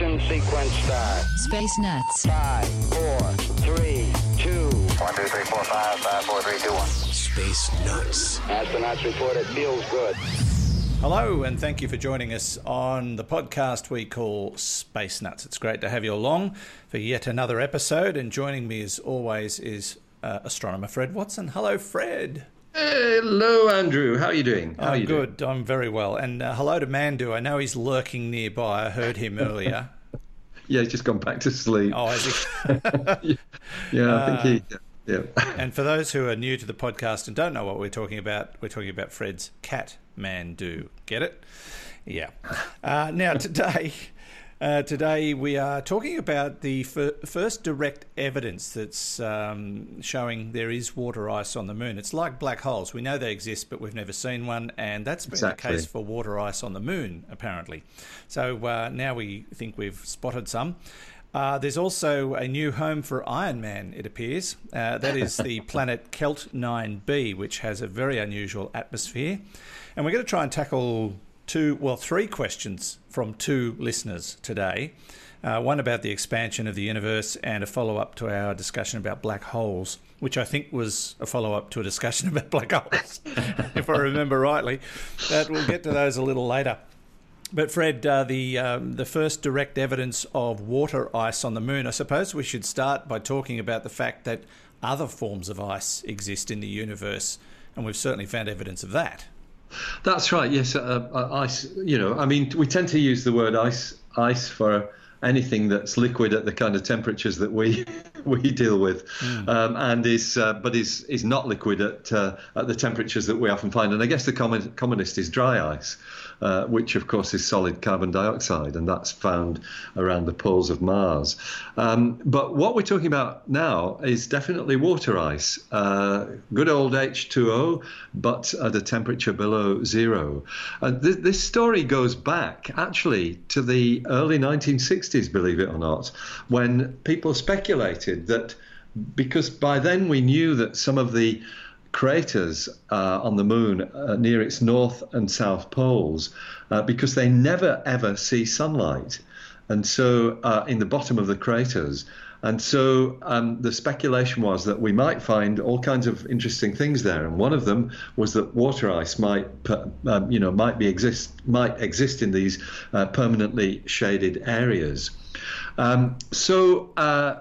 ignition sequence start. Space Nuts. 5, 4, 3, 2. 1, 2, 3, 4, 5, 5, 4, 3, 2, 1. Space Nuts. Astronauts report it feels good. Hello, and thank you for joining us on the podcast we call Space Nuts. It's great to have you along for yet another episode, and joining me as always is uh, astronomer Fred Watson. Hello, Fred. Hello, Andrew. How are you doing? How are I'm you good. I'm very well. And uh, hello to Mandu. I know he's lurking nearby. I heard him earlier. Yeah, he's just gone back to sleep. Oh, is he? yeah, I think he. Yeah. and for those who are new to the podcast and don't know what we're talking about, we're talking about Fred's cat Mandu. Get it? Yeah. Uh, now today, uh, today we are talking about the fir- first direct evidence that's um, showing there is water ice on the moon. It's like black holes. We know they exist, but we've never seen one, and that's been Exactly. the case for water ice on the moon, apparently. So uh, now we think we've spotted some. Uh, there's also a new home for Iron Man, it appears. Uh, that is the planet Kelt 9b, which has a very unusual atmosphere. And we're going to try and tackle two, well, three questions from two listeners today. Uh, one about the expansion of the universe, and a follow up to our discussion about black holes, which I think was a follow up to a discussion about black holes, if I remember rightly. But we'll get to those a little later. But Fred, uh, the um, the first direct evidence of water ice on the moon. I suppose we should start by talking about the fact that other forms of ice exist in the universe, and we've certainly found evidence of that. That's right. Yes, uh, uh, ice. You know, I mean, we tend to use the word ice, ice for anything that's liquid at the kind of temperatures that we we deal with, um, and is uh, but is is not liquid at uh, at the temperatures that we often find. And I guess the common, commonest is dry ice, uh, which of course is solid carbon dioxide, and that's found around the poles of Mars. Um, but what we're talking about now is definitely water ice, uh, good old H2O, but at a temperature below zero. And th- this story goes back actually to the early 1960s, believe it or not, when people speculated that because by then we knew that some of the craters uh, on the moon uh, near its north and south poles, uh, because they never ever see sunlight, and so uh, in the bottom of the craters. And so um, the speculation was that we might find all kinds of interesting things there, and one of them was that water ice might, um, you know, might be exist might exist in these uh, permanently shaded areas. Um, so uh,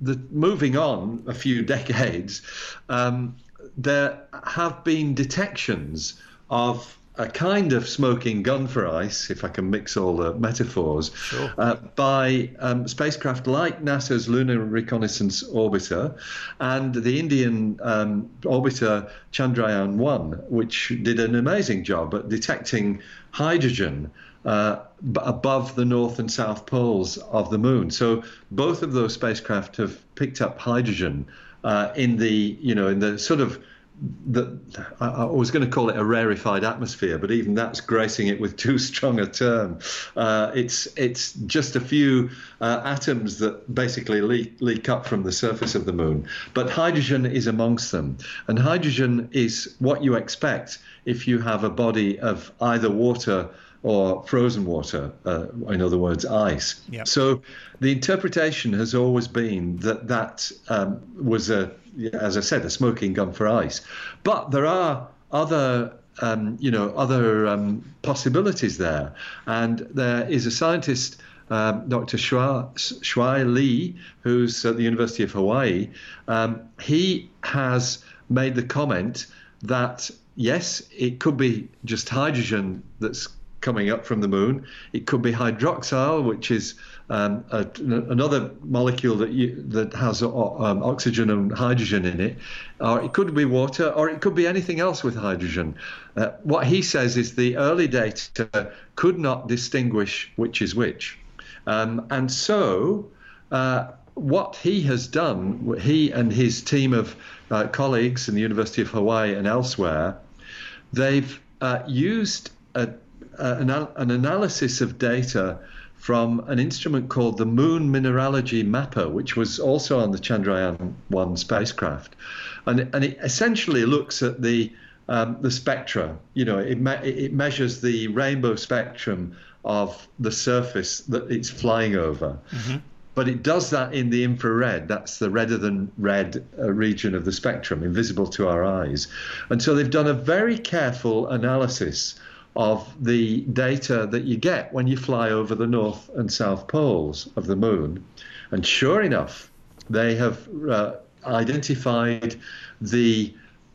the, moving on a few decades, um, there have been detections of a kind of smoking gun for ice, if I can mix all the metaphors, uh, by um, spacecraft like NASA's Lunar Reconnaissance Orbiter and the Indian um, orbiter Chandrayaan 1, which did an amazing job at detecting hydrogen uh, b- above the north and south poles of the moon. So both of those spacecraft have picked up hydrogen uh, in the you know in the sort of that I, I was going to call it a rarefied atmosphere, but even that's gracing it with too strong a term. Uh, it's it's just a few uh, atoms that basically leak, leak up from the surface of the moon, but hydrogen is amongst them, and hydrogen is what you expect if you have a body of either water or frozen water, uh, in other words, ice. Yep. So the interpretation has always been that that um, was a, as I said, a smoking gun for ice. But there are other. Um, you know, other um, possibilities there. And there is a scientist, um, Dr. Shuai, Shuai Li, who's at the University of Hawaii. Um, he has made the comment that yes, it could be just hydrogen that's coming up from the moon. It could be hydroxyl, which is um, a, another molecule that you, that has um, oxygen and hydrogen in it. Or it could be water, or it could be anything else with hydrogen. Uh, what he says is the early data could not distinguish which is which, um, and so. Uh, what he has done, he and his team of uh, colleagues in the University of Hawaii and elsewhere, they've uh, used a uh, an, an, analysis of data from an instrument called the Moon Mineralogy Mapper, which was also on the Chandrayaan 1 spacecraft. And, and it essentially looks at the, um, the spectra. You know, it, me- it measures the rainbow spectrum of the surface that it's flying over. Mm-hmm. But it does that in the infrared. That's the redder than red uh, region of the spectrum, invisible to our eyes. And so they've done a very careful analysis of the data that you get when you fly over the north and south poles of the moon. And sure enough, they have uh, identified the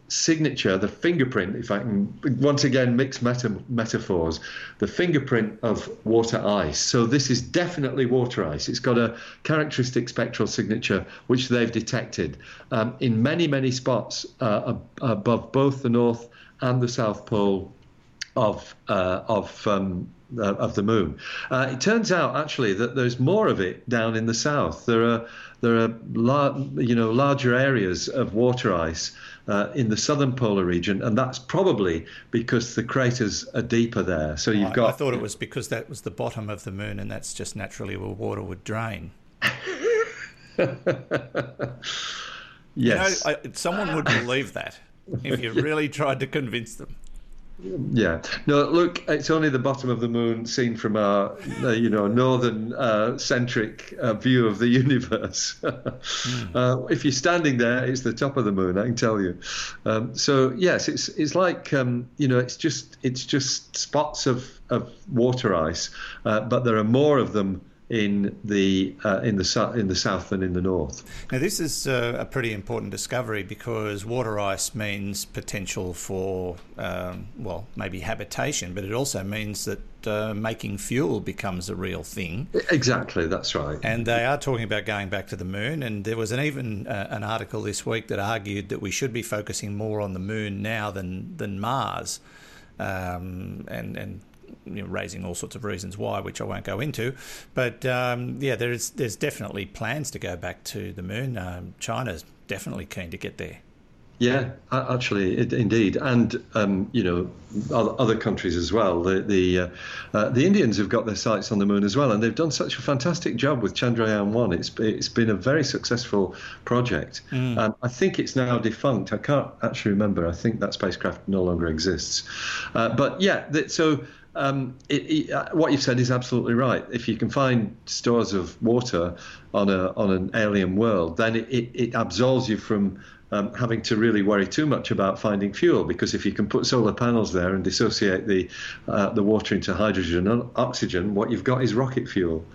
signature, the fingerprint, if I can once again mix meta- metaphors, the fingerprint of water ice. So this is definitely water ice. It's got a characteristic spectral signature which they've detected um, in many, many spots uh, ab- above both the North and the South Pole of uh, of um, uh, of the moon. Uh, it turns out actually that there's more of it down in the south. There are there are lar- you know larger areas of water ice uh, in the southern polar region, and that's probably because the craters are deeper there. So you've I, got. I thought it was because that was the bottom of the moon, and that's just naturally where water would drain. yes. You know, I, someone would believe that if you really tried to convince them. Yeah. No, look, it's only the bottom of the moon seen from our, uh, you know, northern uh, centric uh, view of the universe. mm. if you're standing there, it's the top of the moon. I can tell you. Um, so yes, it's it's like um, you know, it's just it's just spots of of water ice, uh, but there are more of them in the uh, in the in the south than in the north. Now, this is uh, a pretty important discovery because water ice means potential for um, well, maybe habitation, but it also means that uh, making fuel becomes a real thing. Exactly, that's right. And they are talking about going back to the moon. And there was an even uh, an article this week that argued that we should be focusing more on the moon now than than Mars. Um, and and you know, raising all sorts of reasons why, which I won't go into. But um, yeah, there's there's definitely plans to go back to the moon. Um, China's definitely keen to get there. Yeah, actually, it, indeed, and um, you know, other countries as well. The the uh, uh, the Indians have got their sights on the moon as well, and they've done such a fantastic job with Chandrayaan one. It's it's been a very successful project. Mm. Um, I think it's now defunct. I can't actually remember. I think that spacecraft no longer exists. Uh, but yeah, so um, it, it, uh, what you've said is absolutely right. If you can find stores of water on a on an alien world, then it, it, it absolves you from um, having to really worry too much about finding fuel. Because if you can put solar panels there and dissociate the uh, the water into hydrogen and oxygen, what you've got is rocket fuel.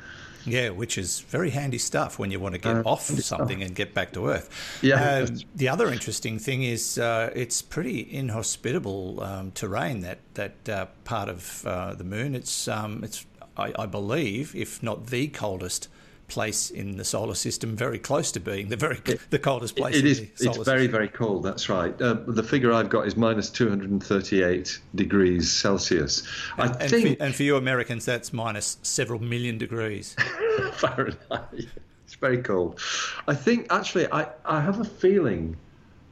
Yeah, which is very handy stuff when you want to get uh, off something stuff. and get back to Earth. Yeah. Uh, the other interesting thing is uh, it's pretty inhospitable um, terrain that that uh, part of uh, the moon. It's um, it's I, I, believe, if not the coldest place in the solar system, very close to being the very it, the coldest place. It is. it's very system. very cold. That's right. Uh, the figure I've got is minus two hundred and thirty-eight degrees Celsius. And, I and think, for, and for you Americans, that's minus several million degrees Fahrenheit. It's very cold. I think actually, I I have a feeling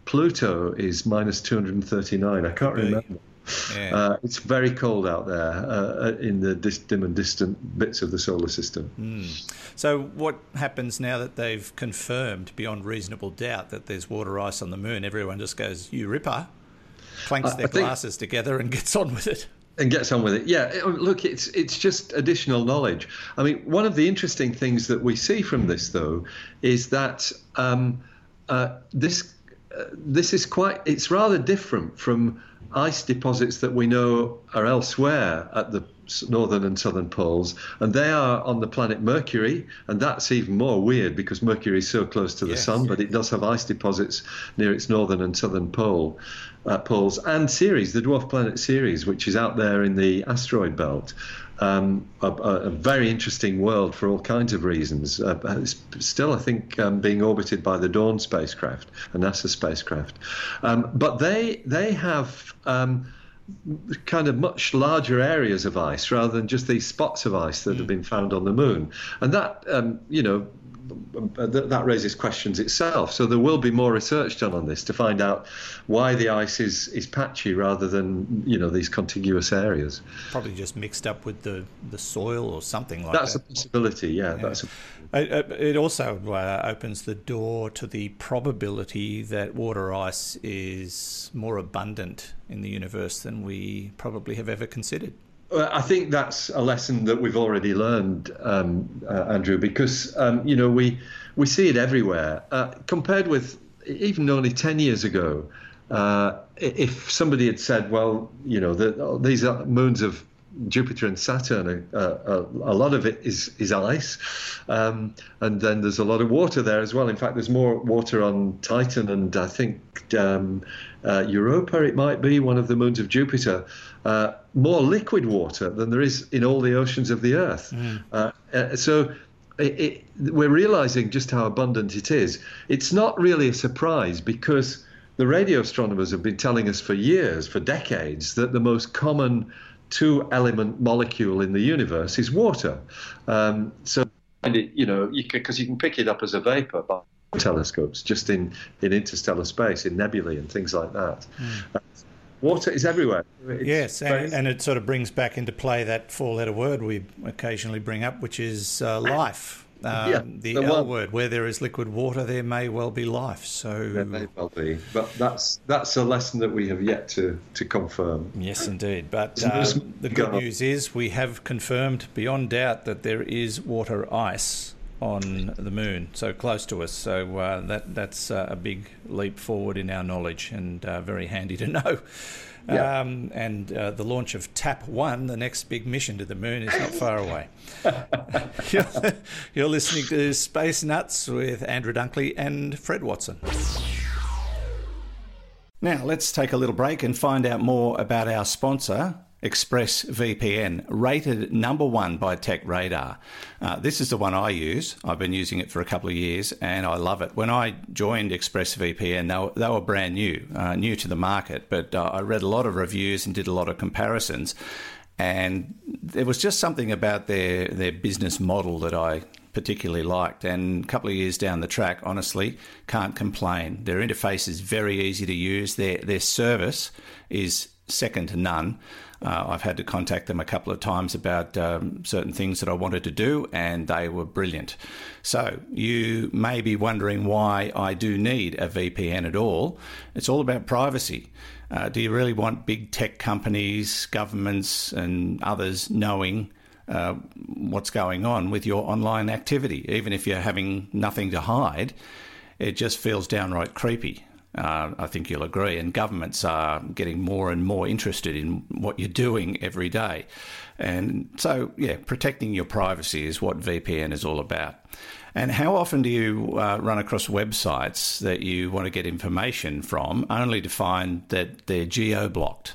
Pluto is minus 239. I can't remember. Yeah. Uh, it's very cold out there uh, in the dim and distant bits of the solar system. So, what happens now that they've confirmed beyond reasonable doubt that there's water ice on the moon? Everyone just goes, "You ripper," clanks their glasses together and gets on with it. and gets on with it. Yeah, it- look, it's it's just additional knowledge. I mean, one of the interesting things that we see from this, though, is that um, uh, this uh, this is quite it's rather different from ice deposits that we know are elsewhere at the northern and southern poles, and they are on the planet Mercury, and that's even more weird because Mercury is so close to the Yes. sun, but it does have ice deposits near its northern and southern pole uh, poles, and Ceres, the dwarf planet Ceres, which is out there in the asteroid belt. Um, a, a, very interesting world for all kinds of reasons. Uh, it's still, I think, um, being orbited by the Dawn spacecraft, a NASA spacecraft. Um, but they they have um, kind of much larger areas of ice rather than just these spots of ice that have been found on the moon, and that um, you know. That, that raises questions itself. So there will be more research done on this to find out why the ice is, is patchy rather than you know these contiguous areas. Probably just mixed up with the, the soil or something like that. That's a possibility. Yeah, that's a, It, it- it also uh, opens the door to the probability that water ice is more abundant in the universe than we probably have ever considered. I think that's a lesson that we've already learned, um, uh, Andrew, because um, you know we we see it everywhere. Uh, compared with even only ten years ago, uh, if somebody had said, "Well, you know, the, these are moons of Jupiter and Saturn, uh, uh, a lot of it is is ice, um, and then there's a lot of water there as well. In fact, there's more water on Titan and I think um, uh, Europa. It might be one of the moons of Jupiter. Uh, more liquid water than there is in all the oceans of the Earth. Uh, uh, so. It, it, we're realizing just how abundant it is. It's not really a surprise because the radio astronomers have been telling us for years, for decades, that the most common two element molecule in the universe is water. Um, so, and it, you know, because you, can pick it up as a vapor by telescopes just in, in interstellar space, in nebulae and things like that. Uh, water is everywhere. It's Yes, and, very- and it sort of brings back into play that four-letter word we occasionally bring up, which is uh, life. Um, Yeah, the the L word. Where there is liquid water, there may well be life. So There may well be, but that's that's a lesson that we have yet to to confirm. Yes, indeed. But uh, the go good news is we have confirmed beyond doubt that there is water ice on the moon, so close to us. So uh, that that's uh, a big leap forward in our knowledge and uh, very handy to know. Yeah. Um, and uh, the launch of TAP 1, the next big mission to the moon, is not far away. you're, you're listening to Space Nuts with Andrew Dunkley and Fred Watson. Now, let's take a little break and find out more about our sponsor, ExpressVPN, rated number one by TechRadar. Uh, this is the one I use. I've been using it for a couple of years and I love it. When I joined ExpressVPN, they were, they were brand new, uh, new to the market, but uh, I read a lot of reviews and did a lot of comparisons. And there was just something about their, their business model that I particularly liked. And a couple of years down the track, honestly, can't complain. Their interface is very easy to use. Their their service is second to none. Uh, I've had to contact them a couple of times about um, certain things that I wanted to do, and they were brilliant. So you may be wondering why I do need a VPN at all. It's all about privacy. Uh, do you really want big tech companies, governments, and others knowing uh, what's going on with your online activity? Even if you're having nothing to hide, it just feels downright creepy. Uh, I think you'll agree. And governments are getting more and more interested in what you're doing every day. And so, yeah, protecting your privacy is what VPN is all about. And how often do you uh, run across websites that you want to get information from only to find that they're geo blocked?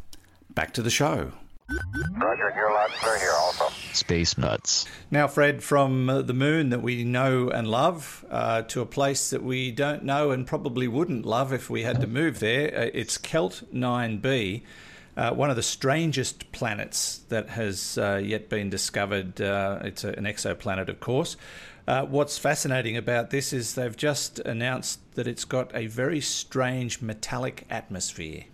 back to the show. Roger, you're loud and clear here also. Space Nuts. Now, Fred, from uh, the moon that we know and love uh, to a place that we don't know and probably wouldn't love if we had to move there, uh, it's Kelt 9b. Uh, one of the strangest planets that has uh, yet been discovered. Uh, it's a, an exoplanet, of course. Uh, what's fascinating about this is they've just announced that it's got a very strange metallic atmosphere.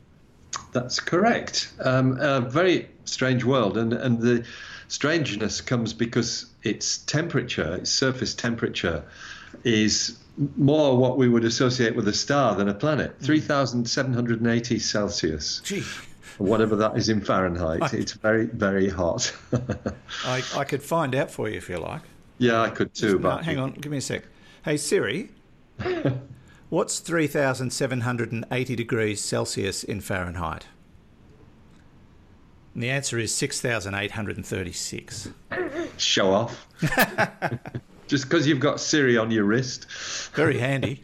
That's correct. Um, a very strange world, and and the strangeness comes because its temperature, its surface temperature, is more what we would associate with a star than a planet. Three thousand seven hundred and eighty Celsius. Gee, Whatever that is in Fahrenheit, it's very, very hot. I, I could find out for you if you like. yeah, I could too, but hang on, give me a sec. Hey Siri, what's 3,780 degrees Celsius in Fahrenheit? And the answer is 6,836. show off. Just because you've got Siri on your wrist, Very handy.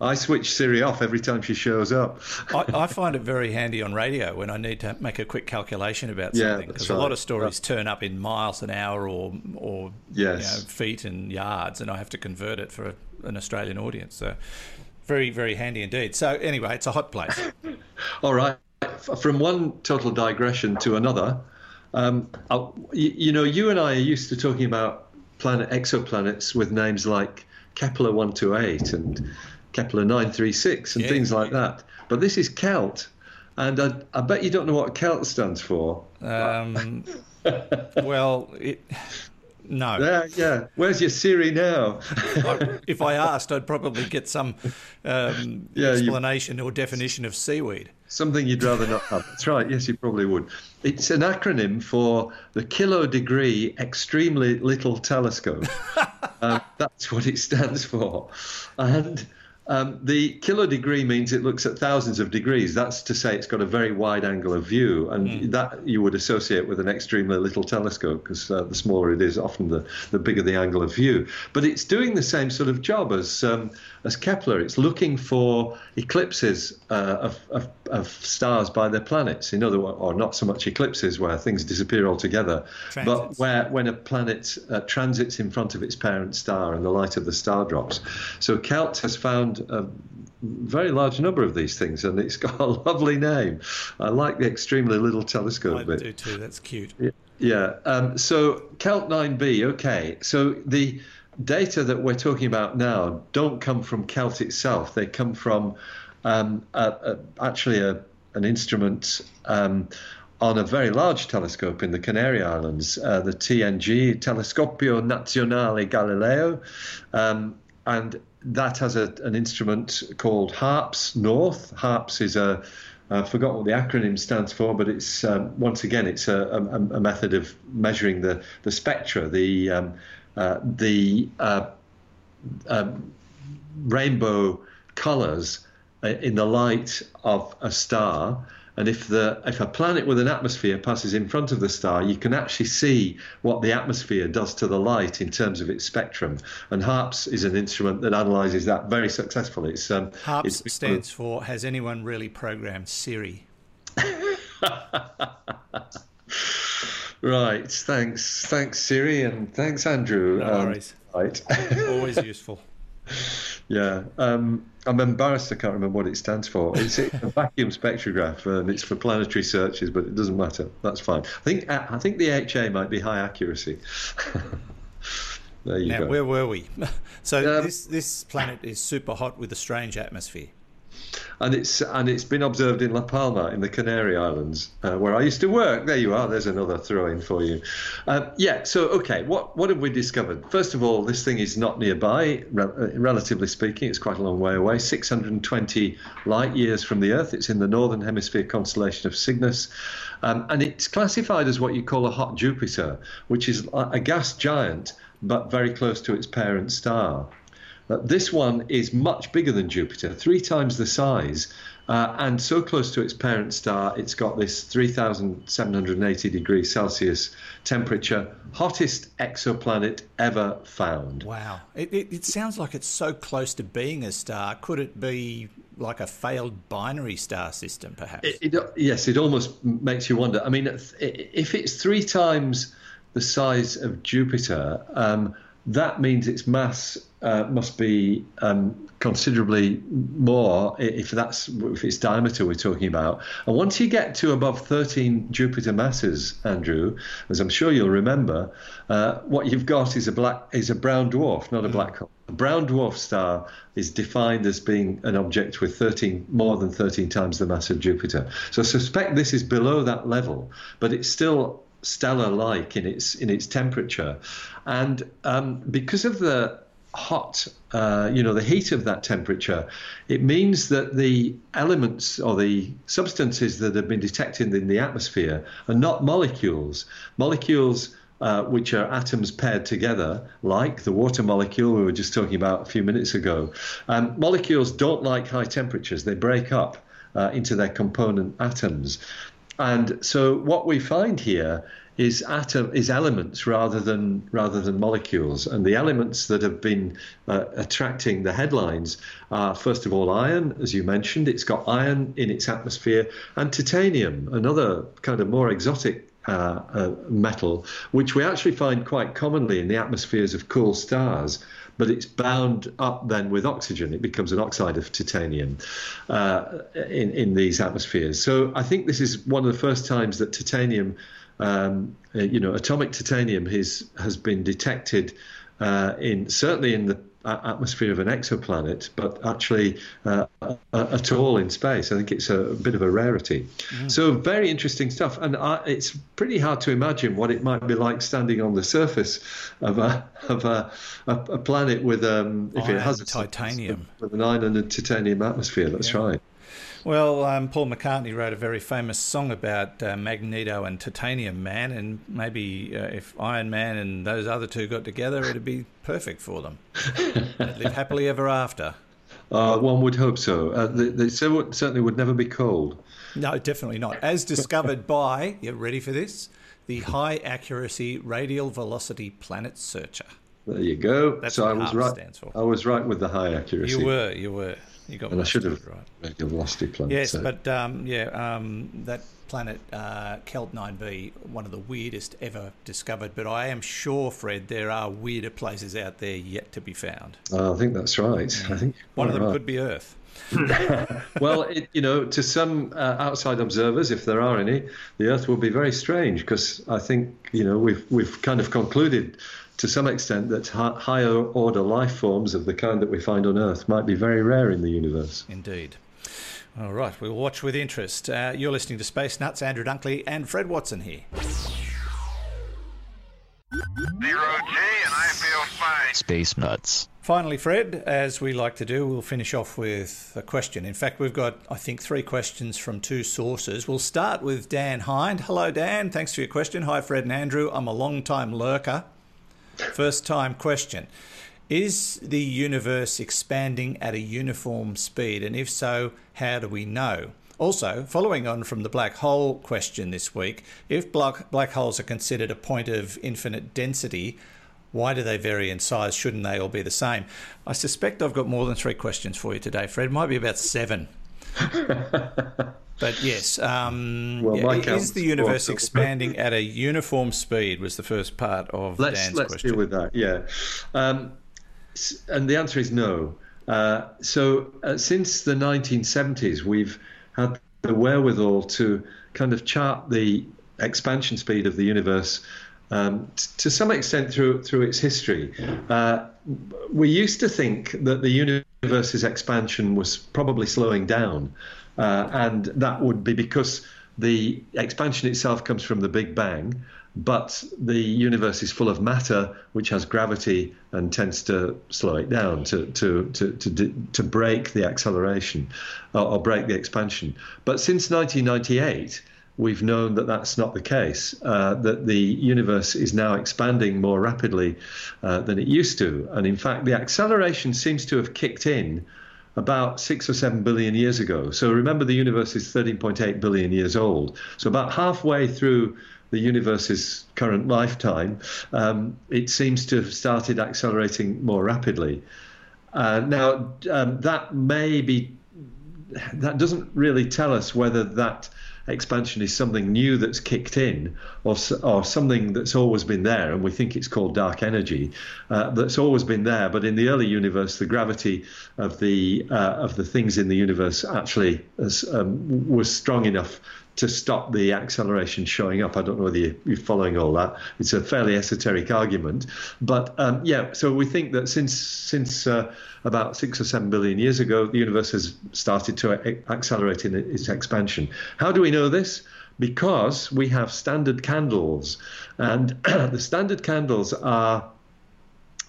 I switch Siri off every time she shows up. I, I find it very handy on radio when I need to make a quick calculation about something because a lot of stories turn up in miles an hour or or you know, feet and yards, and I have to convert it for a, an Australian audience. So very very handy indeed. So anyway, it's a hot place. All right. From one total digression to another, um, you, you know, you and I are used to talking about planet exoplanets with names like Kepler 128 and Kepler 936 and Yeah. things like that. But this is Kelt, and I, I bet you don't know what Kelt stands for. Um, well, it, no. Yeah, yeah. Where's your Siri now? I, if I asked, I'd probably get some um, Yeah, you- explanation or definition of seaweed. Something you'd rather not have. That's right. Yes, you probably would. It's an acronym for the Kilo Degree Extremely Little Telescope. um, that's what it stands for. And um, the kilo degree means it looks at thousands of degrees. That's to say it's got a very wide angle of view, and that you would associate with an extremely little telescope because uh, the smaller it is, often the, the bigger the angle of view. But it's doing the same sort of job as um, as Kepler. It's looking for eclipses uh, of, of, of stars by their planets. In other words, or not so much eclipses where things disappear altogether, but where when a planet uh, transits in front of its parent star and the light of the star drops. So Kelt has found a very large number of these things, and it's got a lovely name. I like the extremely little telescope I bit. do too. That's cute. Yeah. Um, so Kelt 9b, okay. So the data that we're talking about now don't come from Kelt itself. They come from um, a, a, actually a, an instrument um, on a very large telescope in the Canary Islands, uh, the TNG, Telescopio Nazionale Galileo. Um, and that has a, an instrument called HARPS North. HARPS is a I forgot what the acronym stands for, but it's um, once again it's a, a, a method of measuring the the spectra, the um, uh, the uh, um, rainbow colours uh, in the light of a star. And if the if a planet with an atmosphere passes in front of the star, you can actually see what the atmosphere does to the light in terms of its spectrum. And HARPS is an instrument that analyses that very successfully. It's um, HARPS it's- stands for Has anyone really programmed Siri? Right. Thanks. Thanks, Siri, and thanks, Andrew. No Um, worries. right. Always useful. yeah. Um, I'm embarrassed. I can't remember what it stands for. It's a vacuum spectrograph, and it's for planetary searches, but it doesn't matter. That's fine. I think I think the HA might be high accuracy. there you Now, go. where were we? so Um, this this planet is super hot with a strange atmosphere. And it's and it's been observed in La Palma in the Canary Islands, uh, where I used to work. There you are. There's another throw-in for you. Uh, yeah. So okay, what what have we discovered? First of all, this thing is not nearby, re- uh, relatively speaking. It's quite a long way away, 620 light years from the Earth. It's in the northern hemisphere constellation of Cygnus, um, and it's classified as what you call a hot Jupiter, which is a gas giant, but very close to its parent star. Uh, this one is much bigger than Jupiter, three times the size, uh, and so close to its parent star, it's got this 3,780 degrees Celsius temperature, hottest exoplanet ever found. Wow. It, it, it sounds like it's so close to being a star. Could it be like a failed binary star system, perhaps? It, it, yes, it almost makes you wonder. I mean, if it's three times the size of Jupiter, um, that means its mass uh, must be um, considerably more if that's if it's diameter we're talking about. And once you get to above 13 Jupiter masses, Andrew, as I'm sure you'll remember, uh, what you've got is a black is a brown dwarf, not a black hole. A brown dwarf star is defined as being an object with 13 more than 13 times the mass of Jupiter. So I suspect this is below that level, but it's still stellar-like in its in its temperature, and um, because of the hot, uh, you know, the heat of that temperature, it means that the elements or the substances that have been detected in the atmosphere are not molecules. Molecules. Uh, which are atoms paired together, like the water molecule we were just talking about a few minutes ago. Um, molecules don't like high temperatures, they break up uh, into their component atoms. And so what we find here is atom is elements rather than rather than molecules. And the elements that have been uh, attracting the headlines are first of all iron, as you mentioned. It's got iron in its atmosphere, and titanium, another kind of more exotic uh, uh, metal, which we actually find quite commonly in the atmospheres of cool stars, but it's bound up then with oxygen. It becomes an oxide of titanium uh, in, in these atmospheres. So I think this is one of the first times that titanium, um, uh, you know, atomic titanium has, has been detected uh, in certainly in the atmosphere of an exoplanet, but actually uh, at all in space. I think it's a, bit of a rarity. Mm. So very interesting stuff, and I, it's pretty hard to imagine what it might be like standing on the surface of a of a, a, a planet with um, if iron it has a titanium with an iron and a titanium atmosphere. That's yeah. right. Well, um, Paul McCartney wrote a very famous song about uh, Magneto and Titanium Man, and maybe uh, if Iron Man and those other two got together, it'd be perfect for them. live happily ever after. Uh, one would hope so. Uh, they, they certainly would never be cold. No, definitely not. As discovered by, you ready for this? The High Accuracy Radial Velocity Planet Searcher. There you go. That's so what I was right. stands for. I was right with the high accuracy. You were, you were. You got and I should of have it right. radial velocity planet. Yes, so. but um, yeah, um, that planet uh, Kelt 9b, one of the weirdest ever discovered. But I am sure, Fred, there are weirder places out there yet to be found. Uh, I think that's right. I think one of them right. could be Earth. well, it, you know, to some uh, outside observers, if there are any, the Earth will be very strange because I think you know we've we've kind of concluded to some extent that higher order life forms of the kind that we find on Earth might be very rare in the universe. Indeed. All right, we'll watch with interest. Uh, you're listening to Space Nuts, Andrew Dunkley and Fred Watson here. Zero G, and I feel fine. Space Nuts. Finally, Fred, as we like to do, we'll finish off with a question. In fact, we've got, I think, three questions from two sources. We'll start with Dan Hind. Hello, Dan. Thanks for your question. Hi, Fred and Andrew. I'm a long time lurker. First time question. Is the universe expanding at a uniform speed? And if so, how do we know? Also, following on from the black hole question this week, if black, black holes are considered a point of infinite density, why do they vary in size? Shouldn't they all be the same? I suspect I've got more than three questions for you today, Fred. Might be about seven. But yes, um, Well, yeah, is the universe well, expanding at a uniform speed? Was the first part of let's Dan's let's question. deal with that. Yeah, um, and the answer is no. Uh, so uh, since the 1970s, we've had the wherewithal to kind of chart the expansion speed of the universe um, t- to some extent through through its history. Uh, we used to think that the universe's expansion was probably slowing down, uh, and that would be because the expansion itself comes from the Big Bang, but the universe is full of matter, which has gravity and tends to slow it down to to to to, to break the acceleration or, or break the expansion. But since 1998 we've known that that's not the case, uh, that the universe is now expanding more rapidly uh, than it used to. And in fact, the acceleration seems to have kicked in about six or seven billion years ago. So remember, the universe is 13.8 billion years old. So about halfway through the universe's current lifetime, um, it seems to have started accelerating more rapidly. Uh, now, um, that may be, that doesn't really tell us whether that expansion is something new that's kicked in or, or something that's always been there, and we think it's called dark energy, uh, that's always been there. But in the early universe, the gravity of the uh, of the things in the universe actually has, um, was strong enough to stop the acceleration showing up. I don't know whether you're following all that. It's a fairly esoteric argument, but um, yeah. So we think that since since uh, about six or seven billion years ago, the universe has started to accelerate in its expansion. How do we know this? Because we have standard candles, and the standard candles are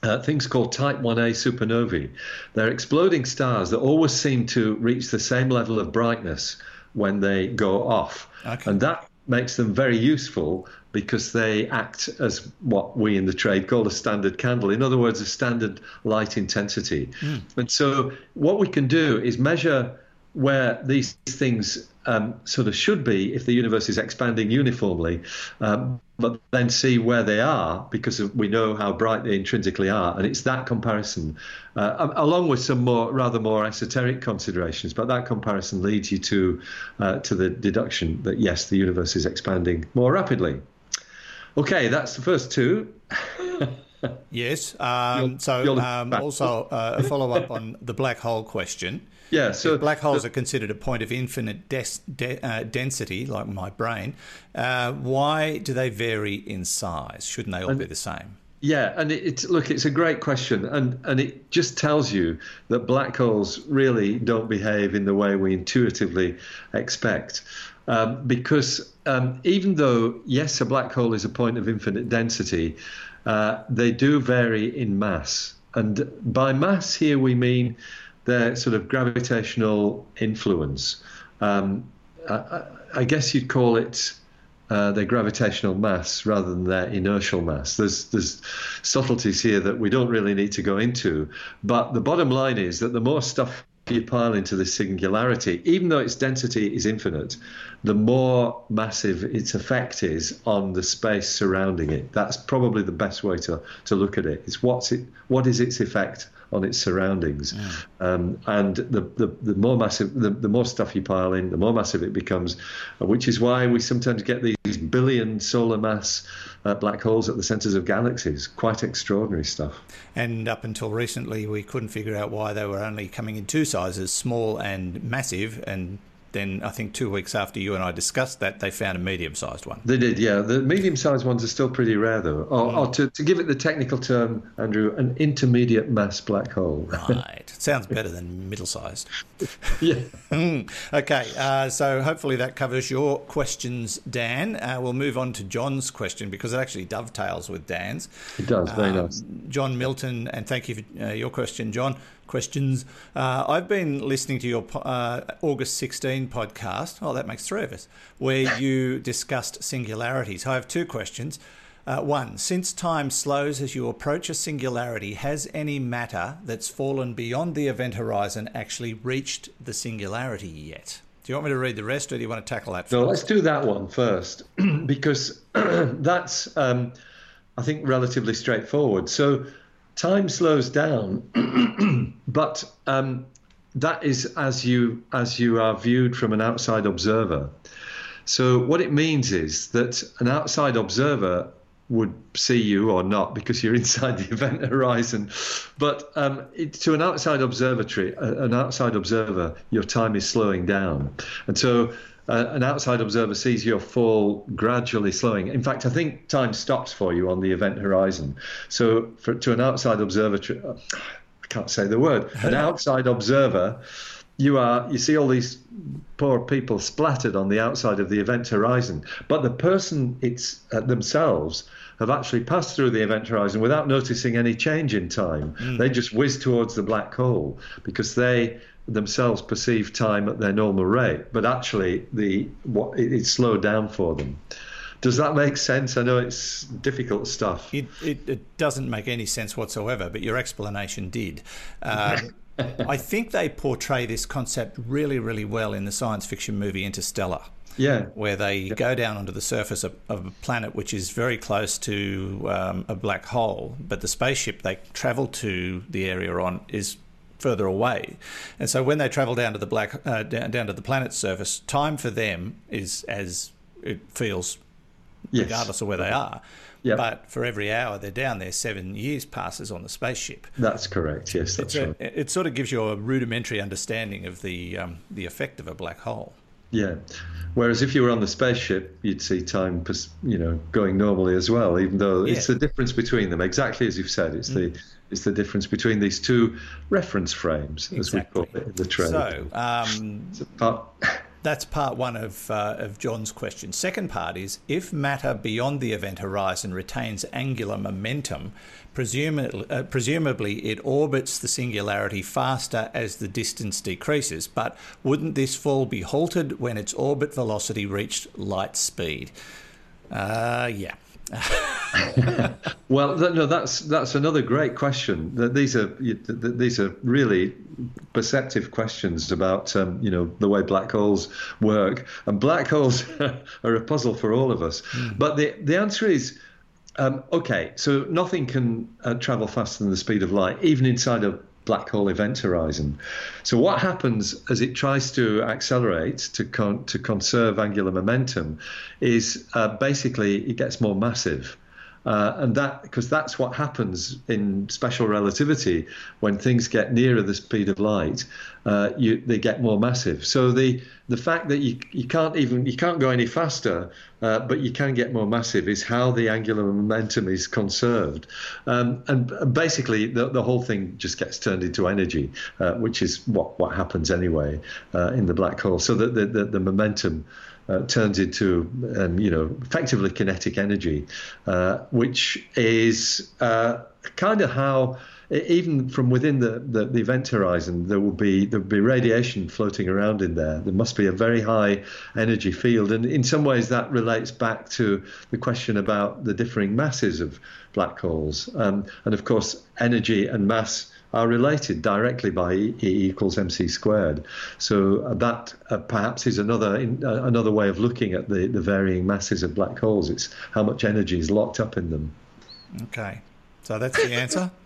uh, things called Type 1a supernovae. They're exploding stars that always seem to reach the same level of brightness when they go off. Okay. And that makes them very useful because they act as what we in the trade call a standard candle. In other words, a standard light intensity. Mm. And so, what we can do is measure where these things um, sort of should be if the universe is expanding uniformly, um, but then see where they are because we know how bright they intrinsically are, and it's that comparison, uh, along with some more rather more esoteric considerations. But that comparison leads you to uh, to the deduction that yes, the universe is expanding more rapidly. Okay, that's the first two. yes. Um, so um, also uh, a follow up on the black hole question. Yeah, so if black holes are considered a point of infinite des- de- uh, density, like my brain. Uh, why do they vary in size? Shouldn't they all and, be the same? Yeah, and it, it's look, it's a great question, and and it just tells you that black holes really don't behave in the way we intuitively expect, um, because um, even though yes, a black hole is a point of infinite density, uh, they do vary in mass, and by mass here we mean their sort of gravitational influence. Um, I, I, guess you'd call it uh, their gravitational mass rather than their inertial mass. There's there's subtleties here that we don't really need to go into, but the bottom line is that the more stuff you pile into this singularity, even though its density is infinite, the more massive its effect is on the space surrounding it. That's probably the best way to, to look at it. It's what's it what is its effect on its surroundings. Yeah. Um, and the, the, the more massive, the, the more stuff you pile in, the more massive it becomes, which is why we sometimes get these billion solar mass uh, black holes at the centers of galaxies. Quite extraordinary stuff. And up until recently, we couldn't figure out why they were only coming in two sizes, small and massive, and then I think two weeks after you and I discussed that, they found a medium sized one. They did, yeah. The medium sized ones are still pretty rare, though. Or, mm. or to, to, give it the technical term, Andrew, an intermediate mass black hole. Right. Sounds better than middle sized. yeah. Mm. okay. Uh, so hopefully that covers your questions, Dan. Uh, we'll move on to John's question because it actually dovetails with Dan's. It does. Very uh, nice. John Milton, and thank you for uh, your question, John questions. Uh, I've been listening to your uh, August 16 podcast. Oh, that makes three of us, where you discussed singularities. I have two questions. Uh, one, since time slows as you approach a singularity, has any matter that's fallen beyond the event horizon actually reached the singularity yet? Do you want me to read the rest, or do you want to tackle that? First? No, let's do that one first, because that's, um, I think, relatively straightforward. So, time slows down, but um, that is as you as you are viewed from an outside observer. So what it means is that an outside observer would see you or not because you're inside the event horizon. But um, it, to an outside observatory, uh, an outside observer, your time is slowing down, and so uh, an outside observer sees your fall gradually slowing. In fact, I think time stops for you on the event horizon. So, for, to an outside observer, uh, I can't say the word. An outside observer, you are you see all these poor people splattered on the outside of the event horizon, but the person it's uh, themselves have actually passed through the event horizon without noticing any change in time. They just whiz towards the black hole because they themselves perceive time at their normal rate, but actually the what it, it's slowed down for them. Does that make sense? I know it's difficult stuff. It, it, it doesn't make any sense whatsoever, but your explanation did. Um, I think they portray this concept really, really well in the science fiction movie Interstellar. Yeah. Where they go down onto the surface of, of a planet which is very close to um, a black hole, but the spaceship they travel to the area on is further away. And so when they travel down to the black uh, down, down to the planet's surface, time for them is as it feels Yes. regardless of where they are. Yep. But for every hour they're down there, seven years passes on the spaceship. That's correct. Yes, that's So right. it, it sort of gives you a rudimentary understanding of the um, the effect of a black hole. Yeah. Whereas if you were on the spaceship, you'd see time, you know, going normally as well. Even though it's the difference between them, exactly as you've said. It's the it's the difference between these two reference frames, as we call it in the trade. So um, But that's part one of uh, of John's question. Second part is if matter beyond the event horizon retains angular momentum, presumably, uh, presumably it orbits the singularity faster as the distance decreases. But wouldn't this fall be halted when its orbit velocity reached light speed? Uh, yeah. Well, th- no, that's that's another great question. Th- These are th- th- these are really perceptive questions about um, you know the way black holes work, and black holes are a puzzle for all of us. But the the answer is um, okay. So nothing can uh, travel faster than the speed of light, even inside a black hole event horizon. So what happens as it tries to accelerate to con- to conserve angular momentum is uh, basically it gets more massive. Uh, and that because that's what happens in special relativity when things get nearer the speed of light, uh, you, they get more massive. So the the fact that you you can't even you can't go any faster, uh, but you can get more massive is how the angular momentum is conserved, um, and basically the the whole thing just gets turned into energy, uh, which is what what happens anyway uh, in the black hole. So that the, the the momentum uh, turns into, um, you know, effectively kinetic energy, uh, which is uh, kind of how, even from within the, the, the event horizon, there will be there will be radiation floating around in there. There must be a very high energy field, and in some ways that relates back to the question about the differing masses of black holes, um, and of course, energy and mass are related directly by E equals mc squared. So uh, that uh, perhaps is another in, uh, another way of looking at the, the varying masses of black holes. It's how much energy is locked up in them. Okay. So that's the answer.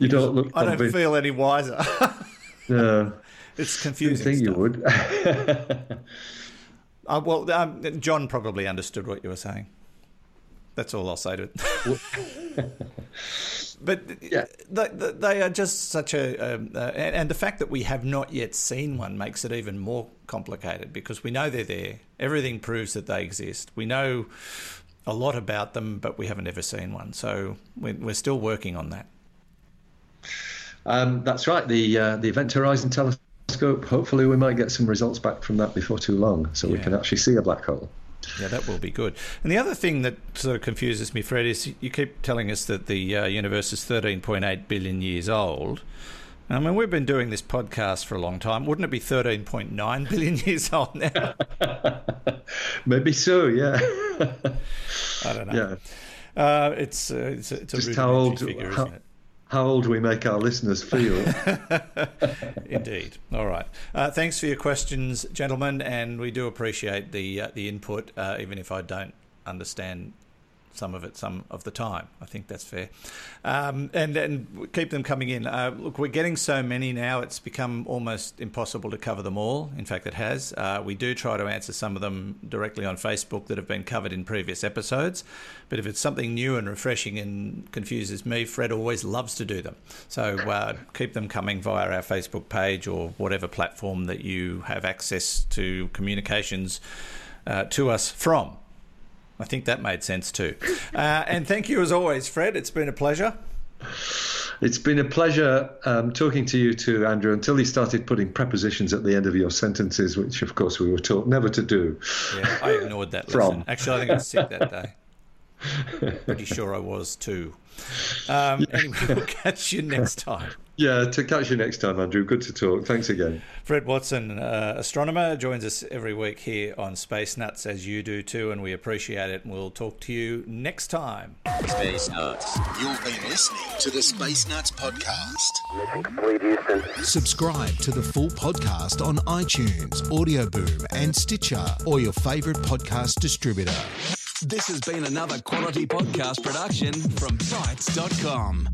You don't look. I don't feel any wiser. No, it's confusing. think you would. Uh, well, um, John probably understood what you were saying. That's all I'll say to it. but Yeah. they, they- are just such a, um, uh, and, the fact that we have not yet seen one makes it even more complicated because we know they're there. Everything proves that they exist. We know a lot about them, but we haven't ever seen one. So we're, we're still working on that. um, that's right. The uh, the Event Horizon Telescope. Hopefully, we might get some results back from that before too long, so we can actually see a black hole. Yeah, that will be good. And the other thing that sort of confuses me, Fred, is you keep telling us that the uh, universe is 13.8 billion years old. I mean, we've been doing this podcast for a long time. Wouldn't it be 13.9 billion years old now? Maybe so. Yeah. I don't know. yeah. Uh, it's, uh, it's, a- it's a Just how old- figure, how- isn't it? How old we make our listeners feel. Indeed. All right. Uh, thanks for your questions, gentlemen, and we do appreciate the uh, the input, uh, even if I don't understand some of it some of the time. I think that's fair. Um, and and keep them coming in. Uh, look, we're getting so many now; it's become almost impossible to cover them all. In fact, it has. Uh, we do try to answer some of them directly on Facebook that have been covered in previous episodes. But if it's something new and refreshing and confuses me, Fred always loves to do them. So uh, keep them coming via our Facebook page or whatever platform that you have access to communications uh, to us from. I think that made sense too. Uh, and thank you as always, Fred. It's been a pleasure. It's been a pleasure um, talking to you too, Andrew, until he started putting prepositions at the end of your sentences, which, of course, we were taught never to do. Yeah, I ignored that From. lesson. Actually, I think I was sick that day. Pretty sure I was too. Um, Anyway, we'll catch you next time. Yeah, to catch you next time, Andrew. Good to talk. Thanks again. Fred Watson, uh, astronomer, joins us every week here on Space Nuts, as you do too, and we appreciate it. And we'll talk to you next time. Space Nuts. You've been listening to the Space Nuts podcast. Mission complete, Houston. Subscribe to the full podcast on iTunes, Audio Boom, and Stitcher, or your favourite podcast distributor. This has been another quality podcast production from Bitesz.com.